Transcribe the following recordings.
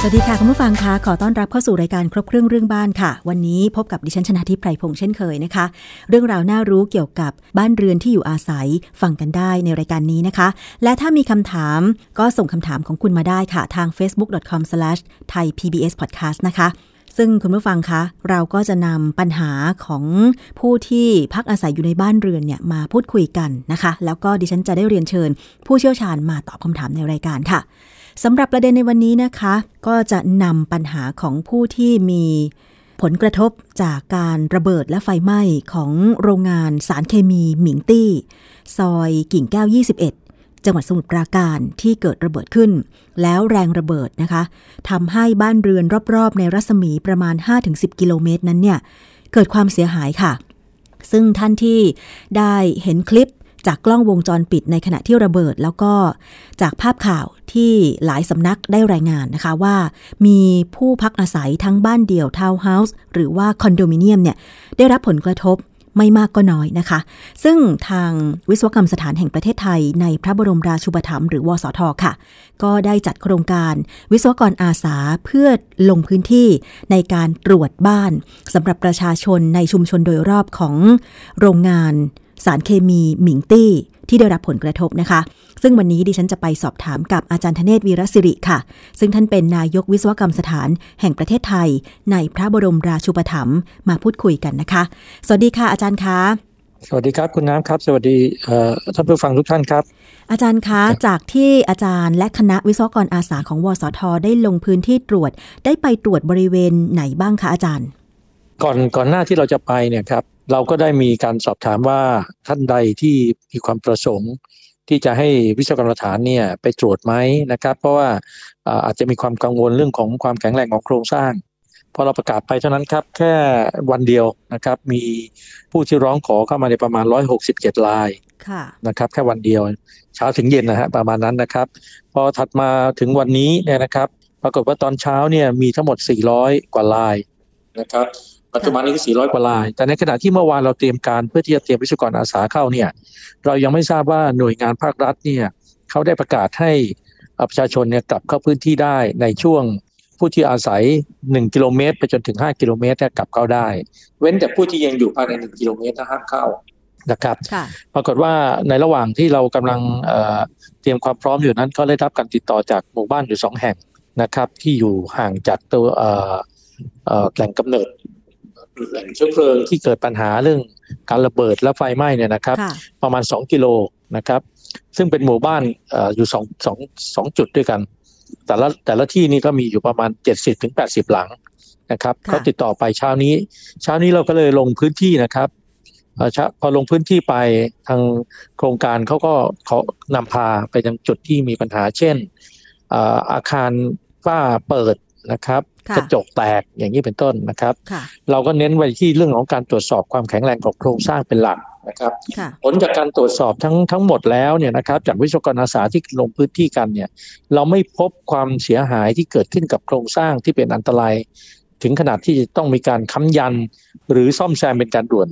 สวัสดีค่ะ คุณผู้ฟังคะขอต้อนรับเข้าสู่รายการครบเครื่องเรื่องบ้านค่ะ วันนี้พบกับดิฉันชนะทิพไพรพงษ์เช่นเคยนะคะ เรื่องราวน่ารู้เกี่ยวกับบ้านเรือนที่อยู่อาศัยฟังกันได้ในรายการนี้นะคะ และถ้ามีคำถามก็ส่งคำถามของคุณมาได้ค่ะ ทาง facebook.com/thaipbspodcast นะคะ ซึ่งคุณผู้ฟังคะ เราก็จะนำปัญหาของผู้ที่พักอาศัยอยู่ในบ้านเรือนเนี่ยมาพูดคุยกันนะคะ แล้วก็ดิฉันจะได้เรียนเชิญ ผู้เชี่ยวชาญมาตอบคำถามในรายการค่ะ สำหรับประเด็นในวันนี้นะคะ ก็จะนำปัญหาของผู้ที่มีผลกระทบจากการระเบิดและไฟไหม้ของโรงงานสารเคมีหมิงตี้ ซอยกิ่งแก้ว 21 จังหวัดสมุทรปราการที่เกิดระเบิดขึ้น แล้วแรงระเบิดนะคะทำให้บ้านเรือนรอบๆ ในรัศมีประมาณ 5-10 กิโลเมตรนั้นเนี่ย เกิดความเสียหายค่ะ ซึ่งท่านที่ได้เห็นคลิป จากกล้องวงจรปิดในขณะที่ระเบิด แล้วก็จากภาพข่าวที่หลายสำนักได้รายงานนะคะว่า มีผู้พักอาศัยทั้งบ้านเดี่ยวทาวน์เฮาส์หรือว่าคอนโดมิเนียมเนี่ยได้รับผลกระทบไม่มากก็น้อยนะคะ ซึ่งทางวิศวกรรมสถานแห่งประเทศไทย ในพระบรมราชูปถัมภ์หรือวสทค่ะ ก็ได้จัดโครงการวิศวกรอาสาเพื่อลงพื้นที่ในการตรวจบ้านสำหรับประชาชนในชุมชนโดยรอบของโรงงาน สารเคมีหมิงตี้ที่ได้รับผลกระทบนะคะ ซึ่งวันนี้ดิฉันจะไปสอบถามกับอาจารย์ธเนศวีรศิริค่ะ ซึ่งท่านเป็นนายกวิศวกรรมสถานแห่งประเทศไทย ในพระบรมราชูปถัมภ์มาพูดคุยกันนะคะ สวัสดีค่ะอาจารย์คะสวัสดีครับคุณน้ำครับ สวัสดีท่านผู้ฟังทุกท่านครับ อาจารย์คะจากที่อาจารย์และคณะวิศวกรอาสาของวสท ได้ลงพื้นที่ตรวจ ได้ไปตรวจบริเวณไหนบ้างคะอาจารย์ ก่อนก่อนหน้าที่เราจะไปเนี่ยครับ เราก็ได้มีการสอบถามว่าท่านใดที่มีความประสงค์ที่จะให้วิศวกรรมฐานเนี่ยไปตรวจไหมนะครับ เพราะว่าอาจจะมีความกังวลเรื่องของความแข็งแรงของโครงสร้างพอเราประกาศไปเท่านั้นครับ แค่วันเดียวนะครับ มีผู้ที่ร้องขอเข้ามาในประมาณ 167รายนะครับแค่วันเดียว เช้าถึงเย็นนะฮะประมาณนั้นนะครับ พอถัดมาถึงวันนี้เนี่ยนะครับ ปรากฏว่าตอนเช้าเนี่ยมีทั้งหมด 400 กว่าลายนะครับ ปัจจุบันนี้ก็400 กว่าลาย แต่ในขณะที่เมื่อวานเราเตรียมการเพื่อที่จะเตรียมวิศวกรอาสาเข้าเนี่ย เรายังไม่ทราบว่าหน่วยงานภาครัฐเนี่ยเขาได้ประกาศให้ประชาชนเนี่ยกลับเข้าพื้นที่ได้ในช่วงผู้ที่อาศัย 1 กิโลเมตร ไปจนถึง 5 กิโลเมตรกลับเข้าได้ เว้นแต่ผู้ที่ยังอยู่ภายใน 1 กิโลเมตรห้ามเข้านะครับ ปรากฏว่าในระหว่างที่เรากำลังเตรียมความพร้อมอยู่นั้นก็ได้รับการติดต่อจากหมู่บ้านอยู่สองแห่งนะครับ ที่อยู่ห่างจากตัวแหล่งกำเนิด แหล่งเชื้อเพลิงที่เกิดปัญหาเรื่องการระเบิดและไฟไหม้เนี่ยนะครับ ประมาณ 2 กิโลนะครับ ซึ่งเป็นหมู่บ้านอยู่สองสองสองจุดด้วยกัน แต่ละแต่ละที่นี่ก็มีอยู่ประมาณ 70-80ถึงหลังนะครับเขาติดต่อไปเช้านี้ เช้านี้เราก็เลยลงพื้นที่นะครับพอลงพื้นที่ไปทางโครงการเขาก็เขานำพาไปยังจุดที่มีปัญหา เช่นอาคารฝ้าเปิด นะครับ กระจกแตกอย่างนี้เป็นต้นนะครับ เราก็เน้นไว้ที่เรื่องของการตรวจสอบความแข็งแรงของโครงสร้างเป็นหลักนะครับ ผลจากการตรวจสอบทั้งทั้งหมดแล้วเนี่ยนะครับจากวิศวกรอาสาที่ลงพื้นที่กันเนี่ย เราไม่พบความเสียหายที่เกิดขึ้นกับโครงสร้างที่เป็นอันตราย ถึงขนาดที่จะต้องมีการค้ำยัน หรือซ่อมแซมเป็นการด่วน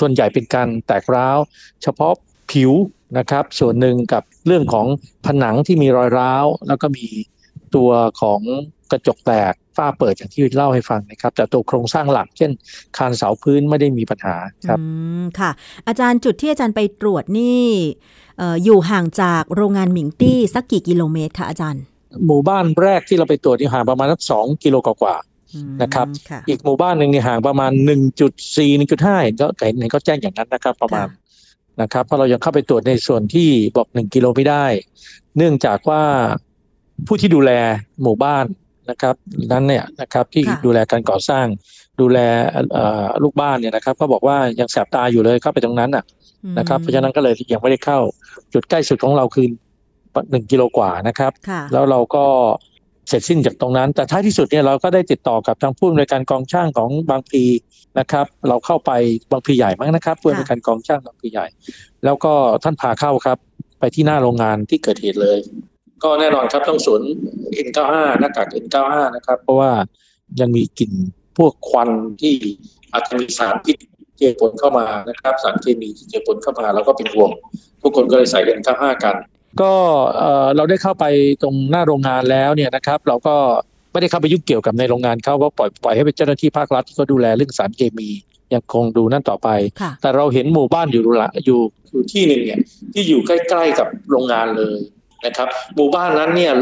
ส่วนใหญ่เป็นการแตกร้าว เฉพาะผิวนะครับ ส่วนหนึ่งกับเรื่องของผนังที่มีรอยร้าว แล้วก็มีตัวของ กระจกแตกฝ้าเปิดอย่างที่เล่าให้ฟังนะครับ แต่ตัวโครงสร้างหลัก เช่น คานเสาพื้นไม่ได้มีปัญหาครับอืมค่ะ อาจารย์จุดที่อาจารย์ไปตรวจนี่อยู่ห่างจากโรงงานหมิงตี้สักกี่กิโลเมตรคะอาจารย์ หมู่บ้านแรกที่เราไปตรวจนี่ห่างประมาณสักสองกิโลกว่านะครับ อีกหมู่บ้านหนึ่งนี่ห่างประมาณหนึ่งจุดสี่หนึ่งจุดห้าก็ไก่หนึ่งก็แจ้งอย่างนั้นนะครับ ประมาณนะครับเพราะเรายังเข้าไปตรวจในส่วนที่บอกหนึ่งกิโลไม่ได้ เนื่องจากว่าผู้ที่ดูแลหมู่บ้าน นะครับนั้นเนี่ยนะครับที่ดูแลการก่อสร้าง ดูแลลูกบ้านเนี่ยนะครับ ก็บอกว่ายังแสบตาอยู่เลยเข้าไปตรงนั้นอะนะครับเพราะฉะนั้นก็เลยยังไม่ได้เข้า จุดใกล้สุดของเราคือหนึ่งกิโลกว่านะครับ แล้วเราก็เสร็จสิ้นจากตรงนั้น แต่ท้ายที่สุดเนี่ยเราก็ได้ติดต่อกับทางผู้อำนวยการกองช่างของบางพีนะครับ เราเข้าไปบางพีใหญ่มั้งนะครับผู้อำนวยการกองช่างบางพีใหญ่ แล้วก็ท่านพาเข้าครับ ไปที่หน้าโรงงานที่เกิดเหตุเลย ก็แน่นอนครับต้องสวน N95 หน้ากาก N95 นะครับ เพราะว่ายังมีกลิ่นพวกควันที่อาจจะมีสารพิษเจือปนเข้ามานะครับ สารเคมีที่เจือปนเข้ามาเราก็เป็นห่วงทุกคนก็เลยใส่ N95 กันก็เอ่อเราได้เข้าไปตรงหน้าโรงงานแล้วเนี่ยนะครับ เราก็ไม่ได้เข้าไปยุ่งเกี่ยวกับในโรงงานเขาก็ปล่อยปล่อยให้เป็นเจ้าหน้าที่ภาครัฐที่เขาดูแลเรื่องสารเคมียังคงดูนั่นต่อไปค่ะแต่เราเห็นหมู่บ้านอยู่ละอยู่อยู่ที่หนึ่งเนี่ยที่อยู่ใกล้ ๆกับโรงงานเลย นะครับหมู่บ้านนั้นเนี่ย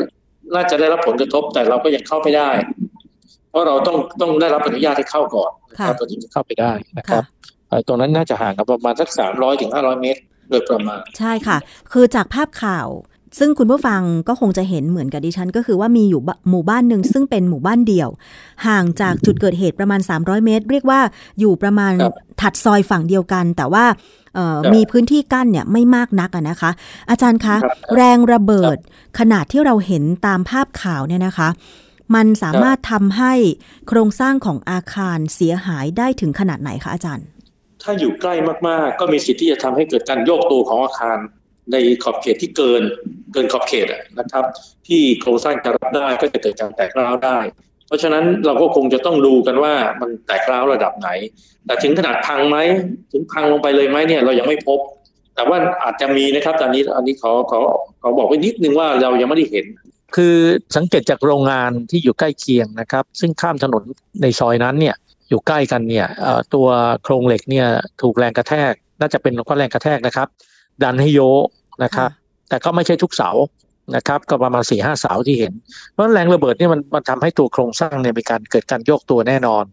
น่าจะได้รับผลกระทบแต่เราก็ยังเข้าไม่ได้ เพราะเราต้องต้องได้รับอนุญาตให้เข้าก่อนนะครับค่ะเราถึงจะเข้าไปได้นะครับเอ่อตรงนั้นน่าจะห่างกันประมาณสักสามร้อยถึงห้าร้อยเมตร โดยประมาณ ใช่ค่ะ คือจากภาพข่าว ซึ่งคุณผู้ฟังก็คงจะเห็นเหมือนกับดิฉัน ก็คือว่ามีอยู่บหมู่บ้านหนึ่งซึ่งเป็นหมู่บ้านเดี่ยว ห่างจากจุดเกิดเหตุประมาณ 300 เมตร เรียกว่าอยู่ประมาณครับถัดซอยฝั่งเดียวกัน แต่ว่าเอ่อครับ มีพื้นที่กั้นเนี่ยไม่มากนักอะนะคะ อาจารย์คะครับแรงระเบิดขนาดที่เราเห็นตามภาพข่าวเนี่ยนะคะ มันสามารถทำให้โครงสร้างของอาคารเสียหายได้ถึงขนาดไหนคะอาจารย์ ถ้าอยู่ใกล้มากๆ ก็มีสิทธิ์ที่จะทำให้เกิดการโยกตัวของอาคารในขอบเขตที่เกินเกินขอบเขตอะนะครับ ที่โครงสร้างจะรับได้ก็จะเกิดการแตกร้าวได้ เพราะฉะนั้นเราก็คงจะต้องดูกันว่ามันแตกร้าวระดับไหน แต่ถึงขนาดพังไหมถึงพังลงไปเลยไหมเนี่ยเรายังไม่พบ แต่ว่าอาจจะมีนะครับตอนนี้อันนี้ขอขอขอบอกไว้นิดนึงว่าเรายังไม่ได้เห็น คือสังเกตจากโรงงานที่อยู่ใกล้เคียงนะครับ ซึ่งข้ามถนนในซอยนั้นเนี่ยอยู่ใกล้กันเนี่ยเอ่อตัวโครงเหล็กเนี่ยถูกแรงกระแทกน่าจะเป็นข้อแรงกระแทกนะครับ ดันให้โยกนะครับ แต่ก็ไม่ใช่ทุกเสา นะครับ ก็ประมาณสี่ห้าเสาที่เห็น เพราะฉะนั้นแรงระเบิดเนี่ยมันมันทำให้ตัวโครงสร้างเนี่ยมีการเกิดการโยกตัวแน่นอน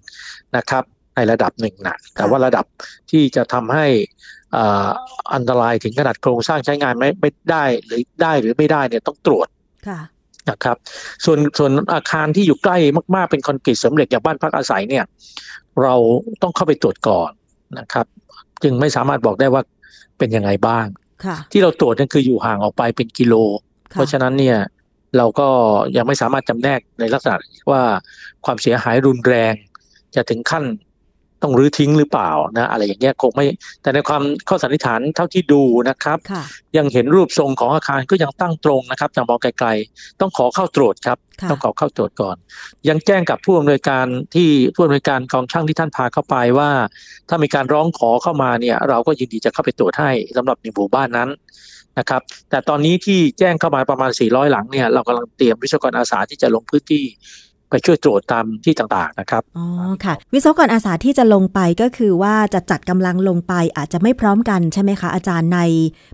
นะครับ ในระดับหนึ่งนะแต่ว่าระดับที่จะทำให้อ่าอันตรายถึงขนาดโครงสร้างใช้งานไม่ไม่ได้หรือได้หรือไม่ได้เนี่ยต้องตรวจค่ะนะครับส่วนส่วนอาคารที่อยู่ใกล้มาก ๆ เป็นคอนกรีตเสริมเหล็กอย่างบ้านพักอาศัยเนี่ย เราต้องเข้าไปตรวจก่อนนะครับ จึงไม่สามารถบอกได้ว่าเป็นยังไงบ้างค่ะที่เราตรวจนั่นคืออยู่ห่างออกไปเป็นกิโล เพราะฉะนั้นเนี่ยเราก็ยังไม่สามารถจำแนกในลักษณะว่าความเสียหายรุนแรง จะถึงขั้นต้องรื้อทิ้งหรือเปล่านะอะไรอย่างเงี้ยคงไม่ แต่ในความข้อสันนิษฐานเท่าที่ดูนะครับค่ะยังเห็นรูปทรงของอาคารก็ยังตั้งตรงนะครับจากมองไกลๆ ต้องขอเข้าตรวจครับค่ะต้องขอเข้าตรวจก่อน ยังแจ้งกับผู้อำนวยการที่ผู้อำนวยการกองช่างที่ท่านพาเข้าไปว่า ถ้ามีการร้องขอเข้ามาเนี่ย เราก็ยินดีจะเข้าไปตรวจให้สำหรับในหมู่บ้านนั้น นะครับ แต่ตอนนี้ที่แจ้งเข้ามาประมาณ 400 หลังเนี่ยเรากำลังเตรียมวิศวกรอาสาที่จะลงพื้นที่ไปช่วยตรวจตามที่ต่างๆนะครับ อ๋อ ค่ะ วิศวกรอาสาที่จะลงไปก็คือว่าจะจัดกำลังลงไปอาจจะไม่พร้อมกันใช่ไหมคะอาจารย์ใน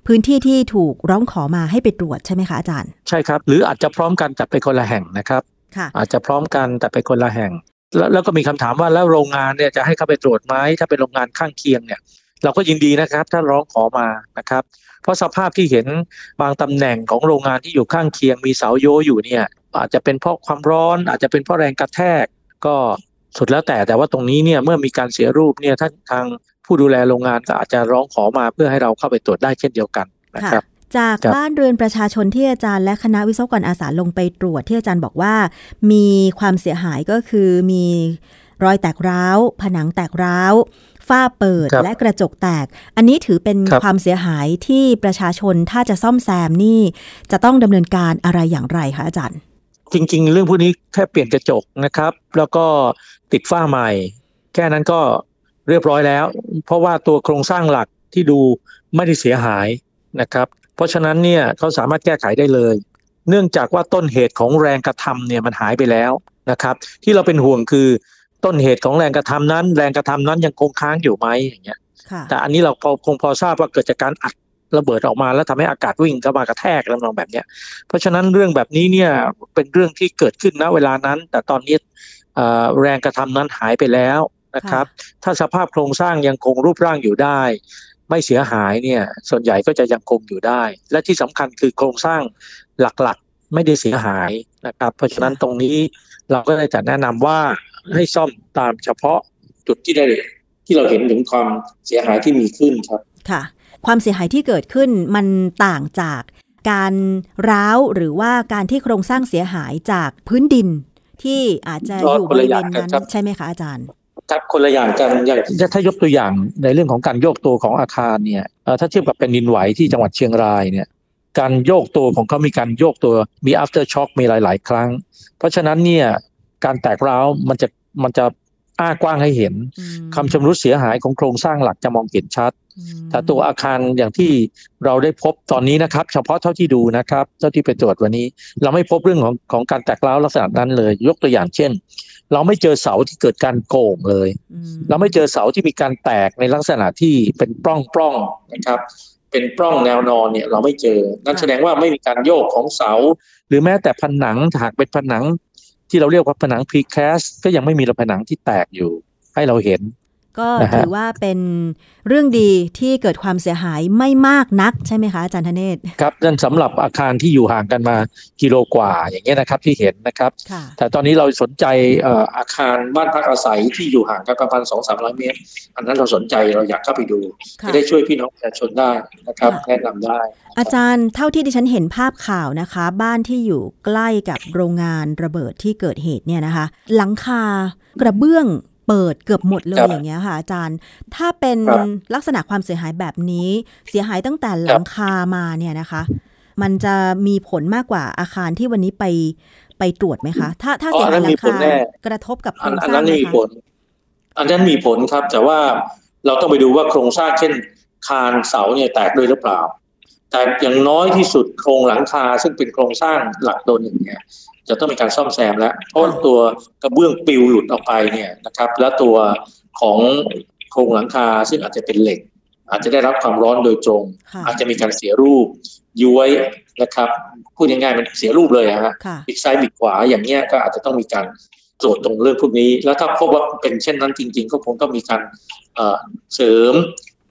พื้นที่ที่ถูกร้องขอมาให้ไปตรวจใช่ไหมคะอาจารย์ ใช่ครับ หรืออาจจะพร้อมกันแต่ไปคนละแห่งนะครับ ค่ะ อาจจะพร้อมกันแต่ไปคนละแห่ง แล้วแล้วก็มีคำถามว่าแล้วโรงงานเนี่ยจะให้เข้าไปตรวจไหมถ้าเป็นโรงงานข้างเคียงเนี่ย เราก็ยินดีนะครับ ถ้าร้องขอมานะครับ เพราะสภาพที่เห็นบางตำแหน่งของโรงงานที่อยู่ข้างเคียงมีเสาโยอยู่เนี่ยอาจจะเป็นเพราะความร้อน อาจจะเป็นเพราะแรงกระแทกก็สุดแล้วแต่แต่ว่าตรงนี้เนี่ยเมื่อมีการเสียรูปเนี่ยท่านทางผู้ดูแลโรงงานก็อาจจะร้องขอมาเพื่อให้เราเข้าไปตรวจได้เช่นเดียวกันนะครับจากบบ้านเรือนประชาชนที่อาจารย์และคณะวิศวกรอาสาลงไปตรวจที่อาจารย์บอกว่า มีความเสียหายก็คือมีรอยแตกร้าว ผนังแตกร้าว ฝ้าเปิดครับและกระจกแตก อันนี้ถือเป็นครับความเสียหายที่ประชาชนถ้าจะซ่อมแซมนี่ จะต้องดำเนินการอะไรอย่างไรคะอาจารย์ จริง ๆ เรื่องพวกนี้แค่เปลี่ยนกระจกนะครับ แล้วก็ติดฝ้าใหม่ แค่นั้นก็เรียบร้อยแล้ว เพราะว่าตัวโครงสร้างหลักที่ดูไม่ได้เสียหายนะครับ เพราะฉะนั้นเนี่ยเขาสามารถแก้ไขได้เลย เนื่องจากว่าต้นเหตุของแรงกระทำเนี่ยมันหายไปแล้วนะครับ ที่เราเป็นห่วงคือ ต้นเหตุของแรงกระทำนั้น แรงกระทำนั้นยังคงค้างอยู่ไหมอย่างเงี้ยค่ะแต่อันนี้เราพอคงพอทราบว่าเกิดจากการอัดระเบิดออกมาแล้วทำให้อากาศวิ่งเข้ามากระแทกแล้วนองแบบเนี้ย เพราะฉะนั้นเรื่องแบบนี้เนี่ยเป็นเรื่องที่เกิดขึ้นณเวลานั้น แต่ตอนนี้เอ่อแรงกระทำนั้นหายไปแล้วนะครับ ถ้าสภาพโครงสร้างยังคงรูปร่างอยู่ได้ ไม่เสียหายเนี่ยส่วนใหญ่ก็จะยังคงอยู่ได้ และที่สำคัญคือโครงสร้างหลักๆ ไม่ได้เสียหายนะครับ เพราะฉะนั้นตรงนี้เราก็ได้จะแนะนำว่า ให้ซ่อมตามเฉพาะจุดที่ได้ที่เราเห็นถึงความเสียหายที่มีขึ้นครับ ค่ะ ความเสียหายที่เกิดขึ้นมันต่างจากการร้าวหรือว่าการที่โครงสร้างเสียหายจากพื้นดินที่อาจจะอยู่บริเวณนั้นใช่ไหมคะอาจารย์ครับคนละอย่างกันอย่างถ้ายกตัวอย่างในเรื่องของการโยกตัวของอาคารเนี่ยเอ่อถ้าเทียบกับแผ่นดินไหวที่จังหวัดเชียงรายเนี่ยการโยกตัวของเขามีการโยกตัวมี after shock มีหลาย ๆ ครั้ง เพราะฉะนั้นเนี่ย การแตกร้าวมันจะมันจะอ้ากว้างให้เห็นอืมคำชำรุดเสียหายของโครงสร้างหลักจะมองเห็นชัดอืมแต่ตัวอาคารอย่างที่เราได้พบตอนนี้นะครับ เฉพาะเท่าที่ดูนะครับเท่าที่ไปตรวจวันนี้ เราไม่พบเรื่องของของการแตกร้าวลักษณะนั้นเลย ยกตัวอย่างเช่น เราไม่เจอเสาที่เกิดการโก่งเลยอืมเราไม่เจอเสาที่มีการแตกในลักษณะที่เป็นปล้องปล้องๆนะครับ เป็นปล้องแนวนอนเนี่ยเราไม่เจอ นั่นแสดงว่าไม่มีการโยกของเสา หรือแม้แต่ผนังหากเป็นผนัง ที่เราเรียกว่าผนังพรีแคสก็ยังไม่มีผนังที่แตกอยู่ให้เราเห็น ก็นะฮะถือว่าเป็นเรื่องดีที่เกิดความเสียหายไม่มากนักใช่ไหมคะอาจารย์ธเนศครับนั่นสำหรับอาคารที่อยู่ห่างกันมากิโลกว่าอย่างเงี้ยนะครับที่เห็นนะครับค่ะแต่ตอนนี้เราสนใจเอ่ออาคารบ้านพักอาศัยที่อยู่ห่างกันประมาณสองสามร้อยเมตร อันนั้นเราสนใจเราอยากเข้าไปดูค่ะจะได้ช่วยพี่น้องประชาชนได้นะครับค่ะแนะนำได้ อาจารย์เท่าที่ดิฉันเห็นภาพข่าวนะคะ บ้านที่อยู่ใกล้กับโรงงานระเบิดที่เกิดเหตุเนี่ยนะคะ หลังคากระเบื้อง เปิดเกือบหมดเลคยรับอย่างเงี้ยค่ะอาจารย์ ถ้าเป็นครับลักษณะความเสียหายแบบนี้ เสียหายตั้งแต่หลังคามาเนี่ยนะคะ มันจะมีผลมากกว่าอาคารที่วันนี้ไปไปตรวจไหมคะ ถ้าถ้าอ๋อเสียอันหานั้ยนหลัมีงผลคาแน่กระทบกับโคอัรนงอัสนร้างนั้นไหมมีคะผล อันนั้นมีผลครับ แต่ว่าเราต้องไปดูว่าโครงสร้างเช่น คานเสาเนี่ยแตกด้วยหรือเปล่าแต่อย่างน้อยที่สุดโครงหลังคาซึ่งเป็นโครงสร้างหลักตัวหนึ่งเนี่ย จะต้องมีการซ่อมแซมแล้ว เพราะว่าตัวกระเบื้องปลิวหลุดออกไปเนี่ยนะครับ แล้วตัวของโครงหลังคาซึ่งอาจจะเป็นเหล็ก อาจจะได้รับความร้อนโดยตรงค่ะอาจจะมีการเสียรูป ย้วยนะครับพูดง่ายๆมันเสียรูปเลยอะฮะค่ะบิดซ้ายบิดขวาอย่างเงี้ยก็อาจจะต้องมีการตรวจตรงเรื่องพวกนี้ แล้วถ้าพบว่าเป็นเช่นนั้นจริง ๆ ก็คงต้องมีการเอ่อเสริม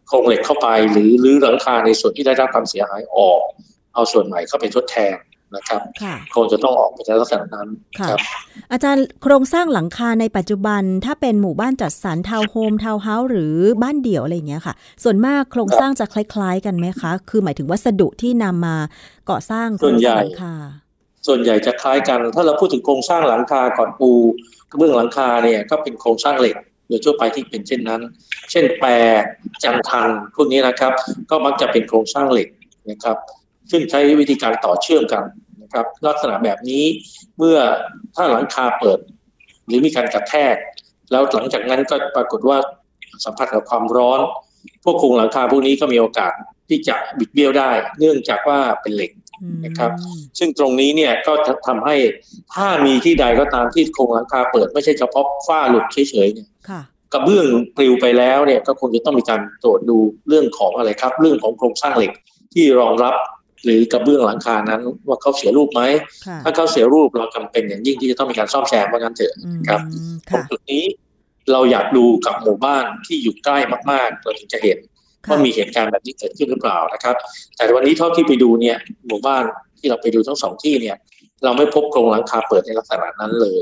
โครงเหล็กเข้าไป หรือรื้อหลังคาในส่วนที่ได้รับความเสียหายออก เอาส่วนใหม่เข้าไปทดแทน นะครับค่ะคงจะต้องออกไปในลักษณะนั้นค่ะครับอาจารย์โครงสร้างหลังคาในปัจจุบันถ้าเป็นหมู่บ้านจัดสรรทาวน์โฮมทาวน์เฮาส์หรือบ้านเดี่ยวอะไรอย่างเงี้ยค่ะ ส่วนมากโครงสร้างจะคล้ายๆ กันไหมคะ คือหมายถึงวัสดุที่นำมาก่อสร้างโครงสร้างหลังคาส่วนใหญ่จะคล้ายกัน ถ้าเราพูดถึงโครงสร้างหลังคาก่อนปูกระเบื้องหลังคาเนี่ยก็เป็นโครงสร้างเหล็กโดยทั่วไปที่เป็นเช่นนั้น เช่นแปรจันทันพวกนี้นะครับ ก็มักจะเป็นโครงสร้างเหล็กนะครับ ซึ่งใช้วิธีการต่อเชื่อมกันนะครับ ลักษณะแบบนี้เมื่อถ้าหลังคาเปิด หรือมีการกระแทก แล้วหลังจากนั้นก็ปรากฏว่าสัมผัสกับความร้อน พวกโครงหลังคาพวกนี้ก็มีโอกาสที่จะบิดเบี้ยวได้ เนื่องจากว่าเป็นเหล็กนะครับ ซึ่งตรงนี้เนี่ยก็จะทำให้ถ้ามีที่ใดก็ตามที่โครงหลังคาเปิดไม่ใช่เฉพาะฝ้าหลุดเฉยๆเนี่ยค่ะกระเบื้องปลิวไปแล้วเนี่ยก็คงจะต้องมีการตรวจดูเรื่องของอะไรครับ เรื่องของโครงสร้างเหล็กที่รองรับ หรือกระเบื้องหลังคานั้น ว่าเขาเสียรูปไหมค่ะถ้าเขาเสียรูปเราจำเป็นอย่างยิ่งที่จะต้องมีการซ่อมแซมว่างั้นเถอะอืมครับตรงค่ะจุดนี้เราอยากดูกับหมู่บ้านที่อยู่ใกล้มากๆเราถึงจะเห็นค่ะว่ามีเหตุการณ์แบบนี้เกิดขึ้นหรือเปล่านะครับ แต่วันนี้เท่าที่ไปดูเนี่ยหมู่บ้านที่เราไปดูทั้งสองที่เนี่ยเราไม่พบโครงหลังคาเปิดในลักษณะนั้นเลย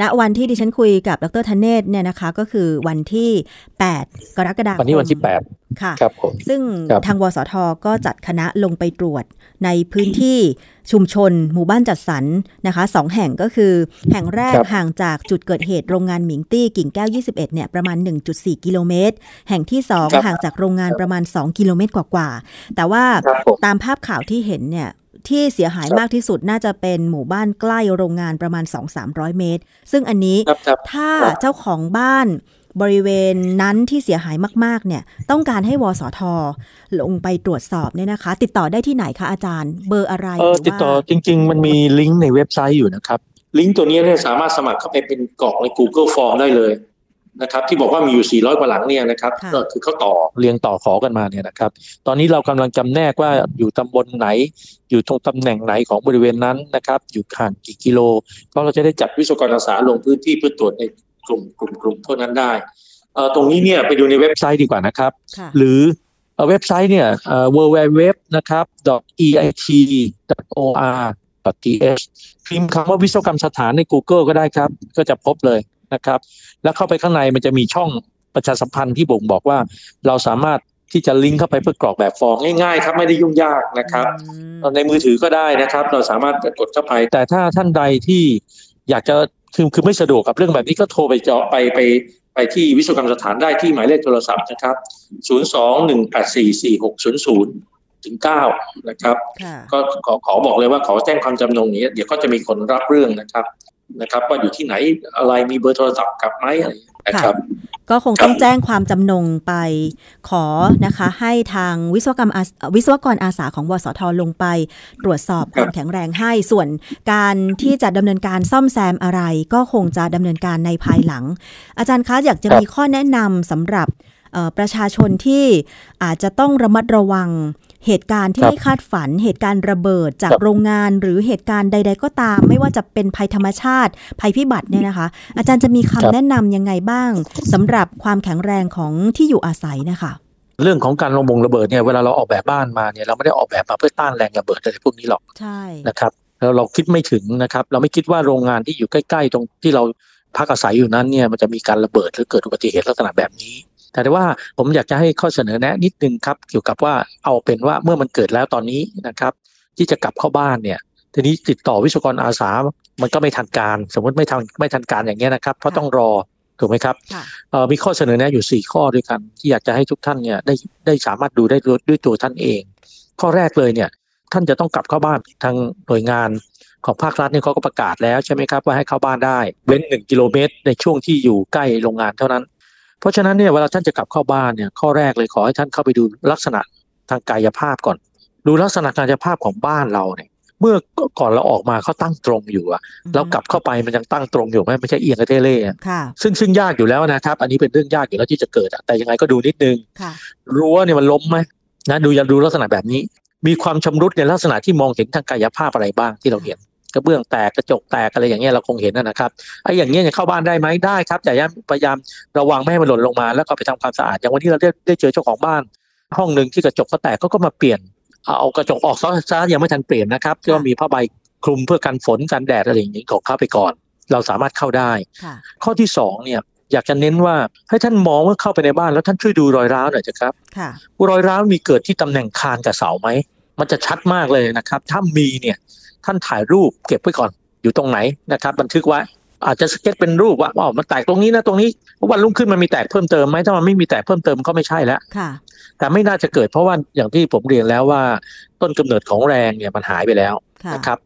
ณ วันที่ดิฉันคุยกับดรธเนศเนี่ยนะคะ ก็คือวันที่ 8 กรกฎาคม วันนี้วันที่แปด ค่ะครับผมซึ่งครับทางวสทก็จัดคณะลงไปตรวจในพื้นที่ชุมชน หมู่บ้านจัดสรรนะคะสองแห่งก็คือ แห่งแรกครับห่างจากจุดเกิดเหตุโรงงานหมิงตี้กิ่งแก้ว 21 เนี่ยประมาณ 1.4 กิโลเมตร แห่งที่ 2 ห่างจากโรงงานประมาณ 2 กิโลเมตรกว่าๆ แต่ว่าครับผมตามภาพข่าวที่เห็นเนี่ยที่เสียหายครับมากที่สุดน่าจะเป็นหมู่บ้านใกล้โรงงานประมาณ 2-300 เมตร ซึ่งอันนี้ครับครับถ้าครับเจ้าของบ้าน บริเวณนั้นที่เสียหายมากๆเนี่ยต้องการให้วสทลงไปตรวจสอบเนี่ยนะคะ ติดต่อได้ที่ไหนคะอาจารย์ เบอร์อะไรเออหรืติดต่อว่าจริง ๆ มันมีลิงก์ในเว็บไซต์อยู่นะครับ ลิงก์ตัวนี้เนี่ยสามารถสมัครเข้าไปเป็นกรอกใน Google Form ได้เลยนะครับที่บอกว่ามีอยู่ 400 กว่าหลังเนี่ยนะครับค่ะก็คือเขาต่อเรียงต่อขอกันมาเนี่ยนะครับ ตอนนี้เรากำลังจำแนกว่าอยู่ตำบลไหน อยู่ตรงตำแหน่งไหนของบริเวณนั้นนะครับ อยู่ห่างกี่กิโล เพราะเราจะได้จัดวิศวกรอาสาลงพื้นที่เพื่อตรวจใน กลุ่มกลุ่มกลุ่มพวกนั้นได้เอ่อตรงนี้เนี่ยไปดูในเว็บไซต์ดีกว่านะครับค่ะหรือเอ่อเว็บไซต์เนี่ยเอ่อ www นะครับ .eit.or.th พิมพ์คำว่าวิศวกรรมสถานใน Google ก็ได้ครับ ก็จะพบเลยนะครับ แล้วเข้าไปข้างในมันจะมีช่องประชาสัมพันธ์ที่บ่งบอกว่า เราสามารถที่จะลิงก์เข้าไปเพื่อกรอกแบบฟอร์มง่ายๆครับไม่ได้ยุ่งยากนะครับอืมในมือถือก็ได้นะครับ เราสามารถกดเข้าไป แต่ถ้าท่านใดที่อยากจะ คือคือไม่สะดวกกับเรื่องแบบนี้ก็โทรไปเจาะไปไปไปที่วิศวกรรมสถานได้ที่หมายเลขโทรศัพท์นะครับ 0 2 1 8 4 4 6 0 0ถึงเก้านะครับค่ะก็ขอขอบอกเลยว่าขอแจ้งความจำนงนี้เดี๋ยวก็จะมีคนรับเรื่องนะครับ นะครับว่าอยู่ที่ไหนอะไรมีเบอร์โทรศัพท์กลับไหมอะไรนะครับก็คงต้องแจ้งความจำนงไปขอนะคะให้ทางวิศวกรรมอาสวิศวกรอาสาของวสทลงไป ตรวจสอบความแข็งแรงให้ส่วนการที่จะดำเนินการซ่อมแซมอะไร ก็คงจะดำเนินการในภายหลัง อาจารย์คะอยากจะครับมีข้อแนะนำสำหรับเอ่อประชาชนที่อาจจะต้องระมัดระวัง เหตุการณ์ที่ครับไม่คาดฝัน เหตุการณ์ระเบิดจากครับโรงงาน หรือเหตุการณ์ใด ๆ ก็ตาม ไม่ว่าจะเป็นภัยธรรมชาติ ภัยพิบัติเนี่ยนะคะ อาจารย์จะมีครัคำบแนะนำยังไงบ้างสำหรับความแข็งแรงของที่อยู่อาศัยนะคะเรื่องของการลงมงระเบิดเนี่ยเวลาเราออกแบบบ้านมาเนี่ยเราไม่ได้ออกแบบมาเพื่อต้านแรงระเบิดอะไรพวกนี้หรอกใช่นะครับแล้วเราคิดไม่ถึงนะครับ เราไม่คิดว่าโรงงานที่อยู่ใกล้ ๆ ตรงที่เราพักอาศัยอยู่นั้นเนี่ยมันจะมีการระเบิดหรือเกิดอุบัติเหตุลักษณะแบบนี้ แต่ว่าผมอยากจะให้ข้อเสนอแนะนิดนึงครับเกี่ยวกับว่าเอาเป็นว่าเมื่อมันเกิดแล้วตอนนี้นะครับ ที่จะกลับเข้าบ้านเนี่ยทีนี้ติดต่อวิศวกรอาสา มันก็ไม่ทันการ สมมติไม่ทันไม่ทันการอย่างเงี้ยนะครับเพราะต้องรอถูกไหมครับค่ะเอ่อมีข้อเสนอแนะอยู่ 4 ข้อด้วยกัน ที่อยากจะให้ทุกท่านเนี่ยได้ได้สามารถดูได้ด้วยด้วยตัวท่านเอง ข้อแรกเลยเนี่ยท่านจะต้องกลับเข้าบ้านทางหน่วยงานของภาครัฐเนี่ยเขาก็ประกาศแล้วใช่ไหมครับว่าให้เข้าบ้านได้เว้นหนึ่งกิโลเมตรในช่วงที่อยู่ใกล้โรงงานเท่านั้น เพราะฉะนั้นเนี่ยเวลาท่านจะกลับเข้าบ้านเนี่ยข้อแรกเลยขอให้ท่านเข้าไปดูลักษณะทางกายภาพก่อน ดูลักษณะกายภาพของบ้านเราเนี่ย เมื่อก่อนเราออกมาเขาตั้งตรงอยู่อะเรากลับเข้าไปมันยังตั้งตรงอยู่ไหมไม่ใช่เอียงกระเทเล่อะค่ะซึ่งซึ่งยากอยู่แล้วนะครับ อันนี้เป็นเรื่องยากอยู่แล้วที่จะเกิดอะแต่ยังไงก็ดูนิดนึงค่ะรั้วเนี่ยมันล้มไหมนะดูอย่าดูลักษณะแบบนี้ มีความชำรุดในลักษณะที่มองเห็นทางกายภาพอะไรบ้างที่เราเห็น กระเบื้องแตกกระจกแตกอะไรอย่างเงี้ยเราคงเห็นนะนะครับไอ้อย่างเงี้ยจะเข้าบ้านได้ไหมได้ครับแต่พยายามระวังไม่ให้มันหล่นลงมา แล้วก็ไปทำความสะอาดอย่างวันที่เราได้ได้เจอเจ้าของบ้าน ห้องหนึ่งที่กระจกเขาแตกเขาก็มาเปลี่ยนเอาเอากระจกออกซะซะยังไม่ทันเปลี่ยนนะครับก็มีผ้าใบคลุมเพื่อกันฝนกันแดดอะไรอย่างนี้ของเข้าไปก่อน เราสามารถเข้าได้ค่ะข้อที่สองเนี่ยอยากจะเน้นว่าให้ท่านมองว่าเข้าไปในบ้านแล้วท่านช่วยดูรอยร้าวหน่อยเถอะครับค่ะรอยร้าวมีเกิดที่ตำแหน่งคานกับเสาไหมมันจะชัดมากเลยนะครับ ถ้ามีเนี่ย ท่านถ่ายรูปเก็บไว้ก่อนอยู่ตรงไหนนะครับ บันทึกไว้อาจจะสเก็ตเป็นรูปว่าอ๋อมันแตกตรงนี้นะตรงนี้วันรุ่งขึ้นมันมีแตกเพิ่มเติมไหมถ้ามันไม่มีแตกเพิ่มเติมก็ไม่ใช่แล้วค่ะแต่ไม่น่าจะเกิดเพราะว่าอย่างที่ผมเรียนแล้วว่าต้นกำเนิดของแรงเนี่ยมันหายไปแล้วค่ะนะครับ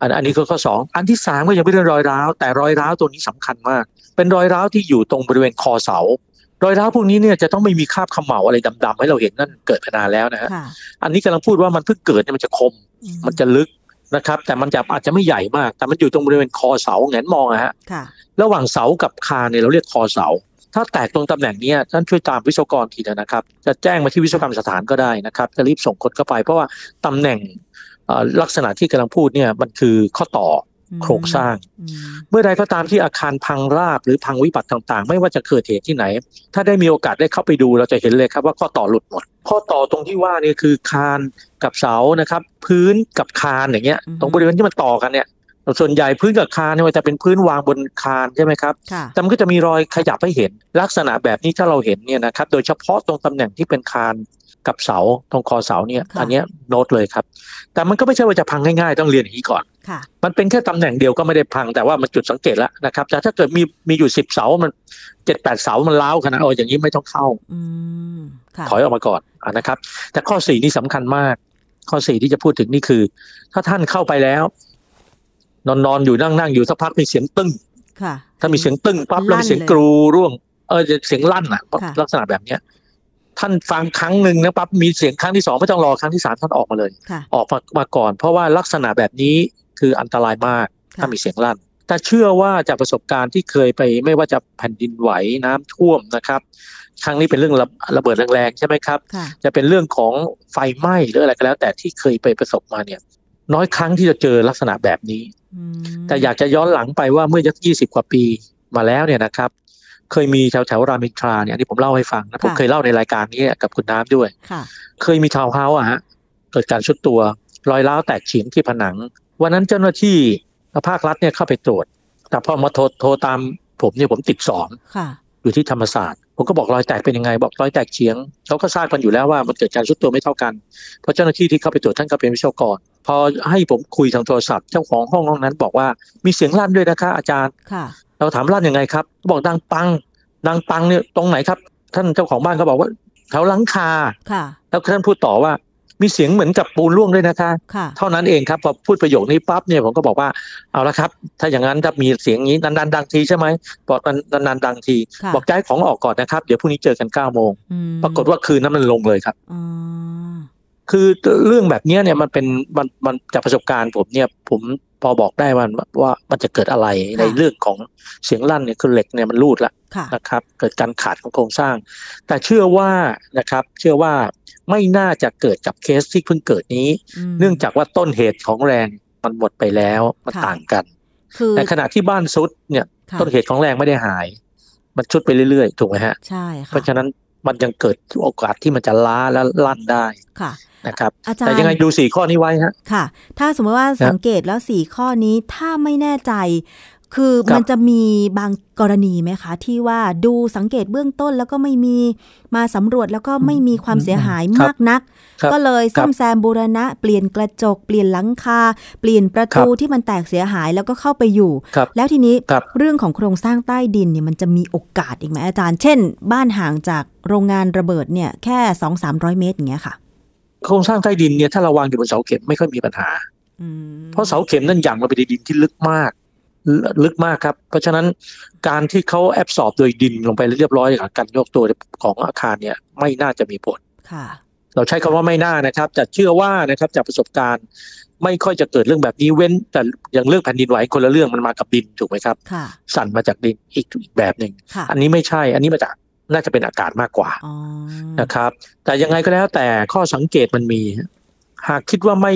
อันอันนี้คือข้อสองอันที่สามก็ยังไม่เรื่องรอยร้าว แต่รอยร้าวตัวนี้สำคัญมาก เป็นรอยร้าวที่อยู่ตรงบริเวณคอเสา รอยร้าวพวกนี้เนี่ยจะต้องไม่มีคราบเขม่าอะไรดำๆให้เราเห็นนั่นเกิดมานานแล้วนะฮะค่ะอันนี้กำลังพูดว่ามันเพิ่งเกิดเนี่ยมันจะคมอืมันจะลึก นะครับ แต่มันจะอาจจะไม่ใหญ่มาก แต่มันอยู่ตรงบริเวณคอเสาแงนมองอะฮะค่ะระหว่างเสากับคานเนี่ยเราเรียกคอเสา ถ้าแตกตรงตำแหน่งเนี้ยท่านช่วยตามวิศวกรทีเถอะนะครับ จะแจ้งมาที่วิศวกรรมสถานก็ได้นะครับ จะรีบส่งคนเข้าไป เพราะว่าตำแหน่งเอ่อลักษณะที่กำลังพูดเนี่ยมันคือข้อต่อ โครงสร้างอืมเมื่อใดก็ตามที่อาคารพังราบหรือพังวิบัติต่างๆ ไม่ว่าจะเกิดเหตุที่ไหน ถ้าได้มีโอกาสได้เข้าไปดูเราจะเห็นเลยครับว่าข้อต่อหลุดหมด ข้อต่อตรงที่ว่านี่คือคานกับเสานะครับ พื้นกับคานอย่างเงี้ย ตรงบริเวณที่มันต่อกันเนี่ยส่วนใหญ่พื้นกับคานเนี่ยมันจะเป็นพื้นวางบนคานใช่ไหมครับค่ะแต่มันก็จะมีรอยขยับให้เห็น ลักษณะแบบนี้ถ้าเราเห็นเนี่ยนะครับ โดยเฉพาะตรงตำแหน่งที่เป็นคานกับเสาตรงคอเสาเนี่ยค่ะอันเนี้ยโน้ตเลยครับ แต่มันก็ไม่ใช่ว่าจะพังง่ายๆ ต้องเรียนอย่างนี้ก่อนค่ะ มันเป็นแค่ตำแหน่งเดียวก็ไม่ได้พังแต่ว่ามันจุดสังเกตแล้วนะครับแต่ถ้าเกิดมีมีอยู่สิบเสา มันเจ็ดแปดเสา มันล้าวขนาดโอ้อย่างนี้ไม่ต้องเข้าอืมค่ะถอยออกมาก่อนอะนะครับ แต่ข้อสี่นี่สำคัญมาก ข้อสี่ที่จะพูดถึงนี่คือ ถ้าท่านเข้าไปแล้ว นอนนอนอยู่นั่งนั่งอยู่สักพักมีเสียงตึ้งค่ะถ้ามีเสียงตึ้งปั๊บแล้วมีเสียงลั่นเลยกรูร่วง เออเสียงลั่นอะค่ะลักษณะแบบเนี้ยท่านฟังครั้งหนึ่งนะปั๊บมีเสียงครั้งที่สองไม่ต้องรอครั้งที่สามท่านออกมาเลยค่ะออกมามาก่อน เพราะว่าลักษณะแบบนี้ คืออันตรายมากค่ะถ้ามีเสียงลั่นแต่เชื่อว่าจากประสบการณ์ที่เคยไปไม่ว่าจะแผ่นดินไหวน้ำท่วมนะครับ ครั้งนี้เป็นเรื่องระระเบิดแรงๆใช่ไหมครับค่ะจะเป็นเรื่องของไฟไหม้หรืออะไรก็แล้ว แต่ที่เคยไปประสบมาเนี่ย น้อยครั้งที่จะเจอลักษณะแบบนี้อืมแต่อยากจะย้อนหลังไปว่าเมื่อยักยี่สิบกว่าปีมาแล้วเนี่ยนะครับ เคยมีแถวแถวๆรามอินทราเนี่ยอันนี้ผมเล่าให้ฟังนะผมเคยเล่าในรายการนี้กับคุณน้ำด้วยค่ะเคยมีทาวน์เฮาส์อะฮะเกิดการชุดตัวรอยร้าวแตกเฉียงที่ผนัง วันนั้นเจ้าหน้าที่ภาครัฐเนี่ยเข้าไปตรวจ แต่พอมาโทรโทรตามผมเนี่ยผมติดสองค่ะอยู่ที่ธรรมศาสตร์ ผมก็บอกรอยแตกเป็นยังไง บอกรอยแตกเฉียงเขาก็ทราบกันอยู่แล้วว่ามันเกิดการชุดตัวไม่เท่ากัน เพราะเจ้าหน้าที่ที่เข้าไปตรวจท่านก็เป็นวิศวกร พอให้ผมคุยทางโทรศัพท์เจ้าของห้องห้องนั้น บอกว่ามีเสียงลั่นด้วยนะคะ อาจารย์ค่ะเราถามลั่นยังไงครับเขาบอกดังปัง ดังปังเนี่ยตรงไหนครับ ท่านเจ้าของบ้านเขาบอกว่าแถวหลังคาค่ะแล้วท่านพูดต่อว่า มีมีเสียงเหมือนกับปูนร่วงด้วยนะคะค่ะเท่านั้นเองครับพอพูดประโยคนี้ปั๊บเนี่ยผมก็บอกว่าเอาละครับ ถ้าอย่างนั้นถ้ามีเสียงนี้นานๆดังทีใช่ไหมบอกนานๆดังทีค่ะบอกย้ายของออกก่อนนะครับ เดี๋ยวพรุ่งนี้เจอกัน9ก้าโมงอืมปรากฏว่าคืนนั้นมันลงเลยครับอ๋อ คือเรื่องแบบเนี้ยเนี่ยมันเป็นมันมันจากประสบการณ์ผมเนี่ยผมพอบอกได้ว่าว่ามันจะเกิดอะไรในเรื่องของเสียงลั่นเนี่ยคือเหล็กเนี่ยมันรูดละค่ะนะครับ เกิดการขาดของโครงสร้าง แต่เชื่อว่านะครับ เชื่อว่าไม่น่าจะเกิดกับเคสที่เพิ่งเกิดนี้มเนื่องจากว่าต้นเหตุของแรงมันหมดไปแล้วมันค่ะต่างกันคือในขณะที่บ้านซุดเนี่ยค่ะต้นเหตุของแรงไม่ได้หาย มันชุดไปเรื่อยๆ ถูกไหมฮะใช่ค่ะเพราะฉะนั้นมันยังเกิดโอกาสที่มันจะล้าและลั่นได้ค่ะ นะครับอาจารแต่ย์ยังไงดูสี่ข้อนี้ไว้ฮะค่ะ ถ้าสมมติว่าสังเกตแล้วสี่ข้อนี้ถ้าไม่แน่ใจ คือครับมันจะมีบางกรณีไหมคะ ที่ว่าดูสังเกตเบื้องต้นแล้วก็ไม่มีมาสำรวจแล้วก็ไม่มีความเสียหายครับมากนักครับก็เลยซ่อมแซมบูรณะ เปลี่ยนกระจก เปลี่ยนหลังคา เปลี่ยนประตูครับที่มันแตกเสียหายแล้วก็เข้าไปอยู่ครับแล้วทีนี้ครับเรื่องของโครงสร้างใต้ดินเนี่ยมันจะมีโอกาสอีกไหมอาจารย์ เช่น บ้านห่างจากโรงงานระเบิดเนี่ยแค่สองสามร้อยเมตรอย่างเงี้ยค่ะ โครงสร้างใต้ดินเนี่ยถ้าเราวางอยู่บนเสาเข็มไม่ค่อยมีปัญหาอืมเพราะเสาเข็มนั่นหยั่งลงไปในดินที่ลึกมากลึลึกมากครับ เพราะฉะนั้นการที่เขาแอบสอบโดยดินลงไปเรียบร้อยกับการโยกตัวของอาคารเนี่ย ไม่น่าจะมีผลค่ะเราใช้คำว่าไม่น่านะครับแต่เชื่อว่านะครับจากประสบการณ์ไม่ค่อยจะเกิดเรื่องแบบนี้เว้น แต่อย่างเรื่องแผ่นดินไหวคนละเรื่องมันมากับดินถูกไหมครับค่ะสั่นมาจากดินอีกอีกแบบหนึ่งค่ะอันนี้ไม่ใช่ อันนี้มาจาก น่าจะเป็นอากาศมากกว่าอ๋อนะครับ แต่ยังไงก็แล้วแต่ข้อสังเกตมันมี หากคิดว่าไม่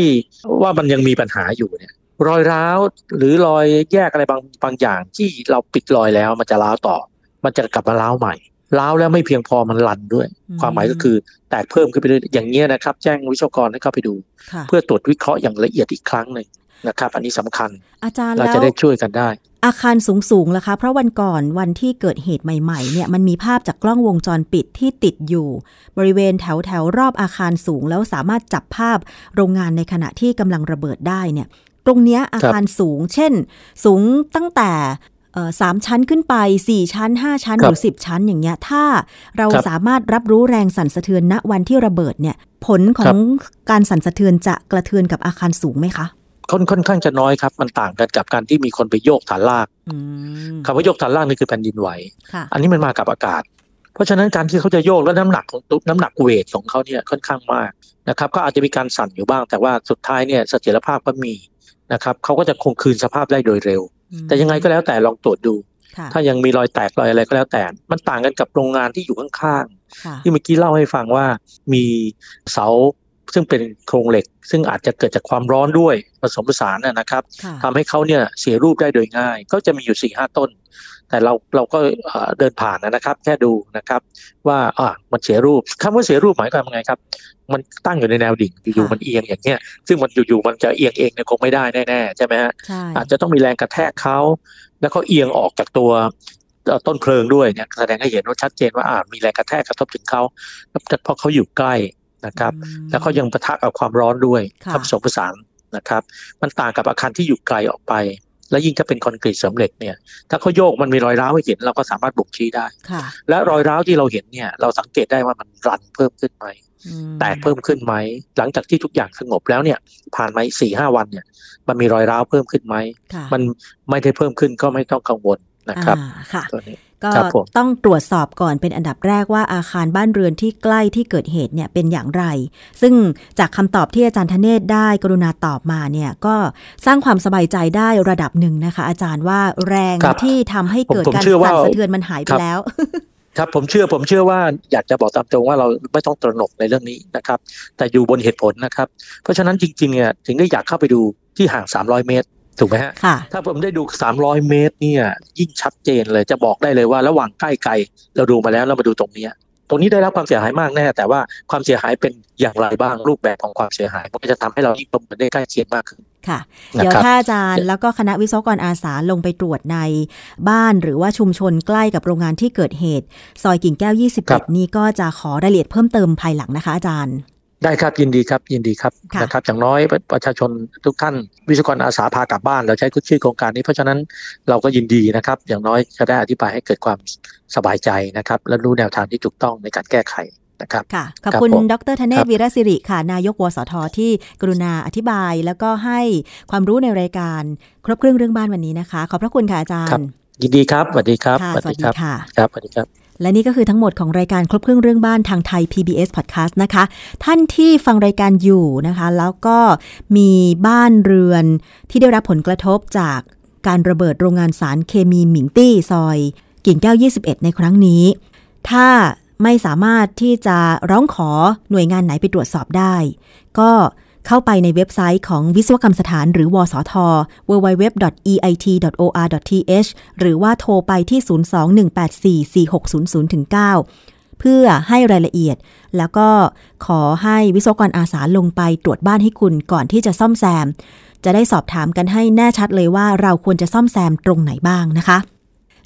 ว่ามันยังมีปัญหาอยู่เนี่ย รอยร้าวหรือรอยแยกอะไรบางบางอย่างที่เราปิดรอยแล้วมันจะร้าวต่อ มันจะกลับมาร้าวใหม่ร้าวแล้วไม่เพียงพอมันลันด้วย ความหมายก็คือแตกเพิ่มขึ้นไปเรื่อยอย่างเงี้ยนะครับ แจ้งวิศวกรให้เข้าไปดูค่ะเพื่อตรวจวิเคราะห์อย่างละเอียดอีกครั้งหนึ่ง นะครับ อันนี้สำคัญ อาจารย์เราแล้วจะได้ช่วยกันได้ อาคารสูงสูงๆล่ะคะ เพราะวันก่อนวันที่เกิดเหตุใหม่ๆ เนี่ยมันมีภาพจากกล้องวงจรปิดที่ติดอยู่ บริเวณแถวแถวๆรอบอาคารสูง แล้วสามารถจับภาพโรงงานในขณะที่กำลังระเบิดได้เนี่ยตรงเนี้ยอาคารสูง เช่น สูงตั้งแต่เอ่อสามชั้นขึ้นไป 4 ชั้น 5 ชั้นคหรับรือ 10 ชั้นอย่างเงี้ย ถ้าเราครับสามารถรับรู้แรงสั่นสะเทือนณวันที่ระเบิดเนี่ย ผลขอครังบการสั่นสะเทือนจะกระเทือนกับอาคารสูงไหมคะ ค่อนค่อนข้างจะน้อยครับ มันต่างกันกับการที่มีคนไปโยกฐานรากอืมคำว่าโยกฐานรากนี่คือแผ่นดินไหวค่ะอันนี้มันมากับอากาศ เพราะฉะนั้นการที่เขาจะโยกและน้ำหนักของตุ๊น้ำหนักเวทของเขาเนี่ยค่อนข้างมากนะครับก็อาจจะมีการสั่นอยู่บ้าง แต่ว่าสุดท้ายเนี่ยเสถียรภาพก็มีนะครับเขาก็จะคงคืนสภาพได้โดยเร็ว แต่ยังไงก็แล้วแต่ลองตรวจดูค่ะถ้ายังมีรอยแตกรอยอะไรก็แล้วแต่ มันต่างกันกับโรงงานที่อยู่ข้างค่ะๆที่เมื่อกี้เล่าให้ฟังว่ามีเสา ซึ่งเป็นโครงเหล็ก ซึ่งอาจจะเกิดจากความร้อนด้วยผสมผสานนะนะครับค่ะทำให้เขาเนี่ยเสียรูปได้โดยง่าย ก็จะมีอยู่สี่ห้าต้น แต่เราเราก็เอ่อเดินผ่านนะครับ แค่ดูนะครับ ว่าอ่ามันเสียรูปคำว่าเสียรูปหมายความว่าไงครับ มันตั้งอยู่ในแนวดิ่งอยู่ๆมันเอียงอย่างเงี้ยซึ่งมันอยู่ๆมันจะเอียงเองเนี่ยคงไม่ได้แน่ๆใช่ไหมฮะใช่อาจจะต้องมีแรงกระแทกเขาแล้วเขาเอียงออกจากตัวเอ่อต้นเพลิงด้วยเนี่ยแสดงให้เห็นว่าชัดเจนว่าอ่ามีแรงกระแทกกระทบถึงเขาเพราะเขาอยู่ใกล้ นะครับอืมแล้วเขายังปะทะกับความร้อนด้วยค่ะผสมผสานนะครับ มันต่างกับอาคารที่อยู่ไกลออกไป และยิ่งถ้าเป็นคอนกรีตสำเร็จเนี่ย ถ้าเขาโยกมันมีรอยร้าวให้เห็นเราก็สามารถบ่งชี้ได้ค่ะและรอยร้าวที่เราเห็นเนี่ยเราสังเกตได้ว่ามันรันเพิ่มขึ้นไหมอืมแตกเพิ่มขึ้นไหมหลังจากที่ทุกอย่างสงบแล้วเนี่ย ผ่านมาสี่ห้าวันเนี่ย มันมีรอยร้าวเพิ่มขึ้นไหมค่ะมันไม่ได้เพิ่มขึ้นก็ไม่ต้องกังวลนะครับอ่าค่ะตัวนี้ ก็ครับผมต้องตรวจสอบก่อนเป็นอันดับแรกว่าอาคารบ้านเรือนที่ใกล้ที่เกิดเหตุเนี่ยเป็นอย่างไร ซึ่งจากคำตอบที่อาจารย์ธเนศได้กรุณาตอบมาเนี่ยก็สร้างความสบายใจได้ระดับหนึ่งนะคะ อาจารย์ว่าแรงครับที่ทำให้เกิดผมผมการเชื่อว่าสั่นสะเทือนมันหายไปครับแล้วครับผมเชื่อผมเชื่อว่าอยากจะบอกตามตรงว่าเราไม่ต้องตระหนกในเรื่องนี้นะครับ แต่อยู่บนเหตุผลนะครับ เพราะฉะนั้นจริงๆเนี่ยถึงได้อยากเข้าไปดูที่ห่าง 300 เมตร ถูกไหมฮะค่ะถ้าผมได้ดู 300 เมตรเนี่ยยิ่งชัดเจนเลยจะบอกได้เลยว่าระหว่างใกล้ไกลเราดูมาแล้วเรามาดูตรงเนี้ยตรงนี้ได้รับความเสียหายมากแน่ แต่ว่าความเสียหายเป็นอย่างไรบ้างรูปแบบของความเสียหาย มันก็จะทำให้เรายิ่งประเมินได้ใกล้เคียงมากขึ้นค่ะนะเดี๋ยวครับถ้าอาจารย์แล้วก็คณะวิศวกรอาสาลงไปตรวจในบ้านหรือว่าชุมชนใกล้กับโรงงานที่เกิดเหตุ ซอยกิ่งแก้วครับ21 นี้ก็จะขอรายละเอียดเพิ่มเติมภายหลังนะคะอาจารย์ ได้ครับยินดีครับยินดีครับค่ะนะครับอย่างน้อยประชาชนทุกท่านวิศวกรอาสาพากลับบ้านเราใช้ชื่อโครงการนี้เพราะฉะนั้นเราก็ยินดีนะครับ อย่างน้อยจะได้อธิบายให้เกิดความสบายใจนะครับ และรู้แนวทางที่ถูกต้องในการแก้ไขนะครับค่ะขอบคุณครับผมดรธเนครัศบวีรศิริค่ะ นายกวสทที่กรุณาอธิบาย แล้วก็ให้ความรู้ในรายการ ครบเครื่องเรื่องบ้านวันนี้นะคะ ขอบพระคุณค่ะอาจารครับย์ ยินดีครับสวัสดีครับค่ะสวัสดีครับค่ะครับสวัสดีครับ และนี่ก็คือทั้งหมดของรายการครบเครื่องเรื่องบ้านทางไทย PBS Podcast นะคะ ท่านที่ฟังรายการอยู่นะคะ แล้วก็มีบ้านเรือนที่ได้รับผลกระทบจากการระเบิดโรงงานสารเคมีหมิงตี้ซอย กิ่งแก้ว 21 ในครั้งนี้ ถ้าไม่สามารถที่จะร้องขอหน่วยงานไหนไปตรวจสอบได้ ก็ เข้าไปในเว็บไซต์ของวิศวกรรมสถานหรือ วสท www.eit.or.th หรือว่าโทรไปที่ 02-184-4600-9 เพื่อให้รายละเอียด แล้วก็ขอให้วิศวกรอาสาลงไปตรวจบ้านให้คุณก่อนที่จะซ่อมแซม จะได้สอบถามกันให้แน่ชัดเลยว่าเราควรจะซ่อมแซมตรงไหนบ้างนะคะ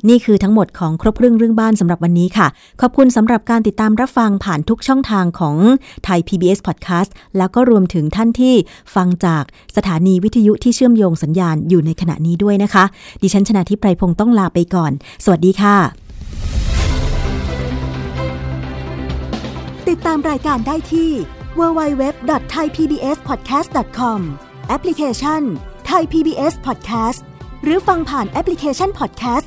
นี่คือทั้งหมดของครบเรื่องเรื่องบ้านสำหรับวันนี้ค่ะ ขอบคุณสำหรับการติดตามรับฟังผ่านทุกช่องทางของไทย PBS Podcast แล้วก็รวมถึงท่านที่ฟังจากสถานีวิทยุที่เชื่อมโยงสัญญาณอยู่ในขณะนี้ด้วยนะคะ ดิฉันชนะทิพไพรพงศ์ต้องลาไปก่อน สวัสดีค่ะ ติดตามรายการได้ที่ www.thaipbspodcast.com แอปพลิเคชัน Thai PBS Podcast หรือฟังผ่านแอปพลิเคชัน Podcast